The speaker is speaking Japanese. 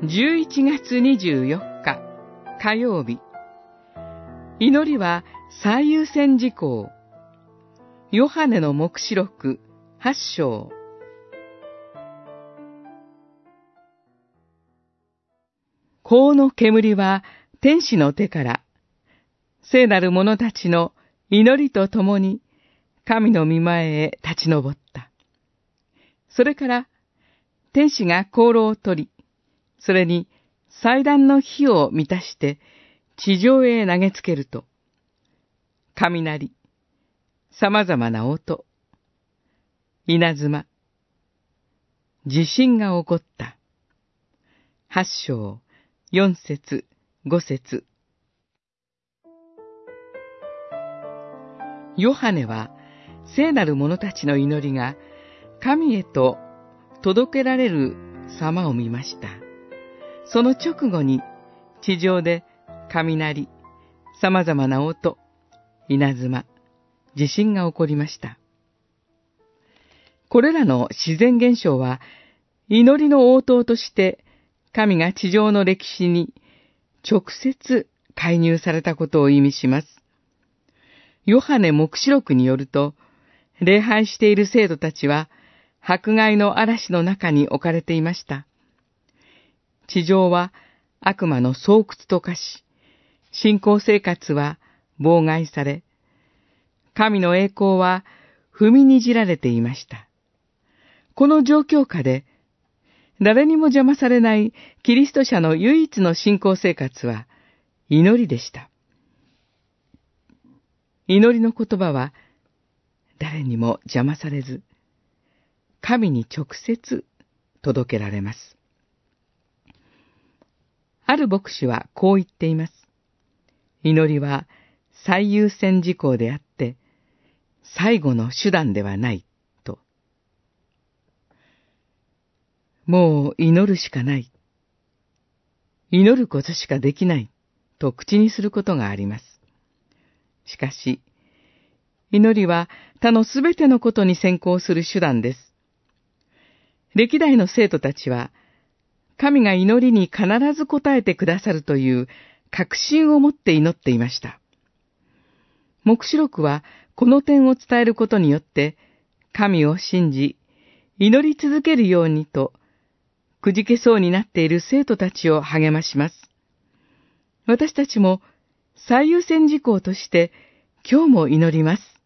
11月24日火曜日。祈りは最優先事項。ヨハネの目視録8章。香の煙は天使の手から聖なる者たちの祈りとともに神の御前へ立ち上った。それから天使が香炉を取り、それに祭壇の火を満たして地上へ投げつけると、雷、様々な音、稲妻、地震が起こった。八章、四節、五節。ヨハネは、聖なる者たちの祈りが神へと届けられる様を見ました。その直後に地上で雷、様々な音、稲妻、地震が起こりました。これらの自然現象は祈りの応答として神が地上の歴史に直接介入されたことを意味します。ヨハネ目視録によると、礼拝している生徒たちは迫害の嵐の中に置かれていました。地上は悪魔の巣窟と化し、信仰生活は妨害され、神の栄光は踏みにじられていました。この状況下で、誰にも邪魔されないキリスト者の唯一の信仰生活は祈りでした。祈りの言葉は誰にも邪魔されず、神に直接届けられます。ある牧師はこう言っています。祈りは最優先事項であって、最後の手段ではない、と。もう祈るしかない。祈ることしかできない、と口にすることがあります。しかし、祈りは他のすべてのことに先行する手段です。歴代の生徒たちは、神が祈りに必ず応えてくださるという確信を持って祈っていました。目視録はこの点を伝えることによって、神を信じ、祈り続けるようにと、くじけそうになっている生徒たちを励まします。私たちも最優先事項として今日も祈ります。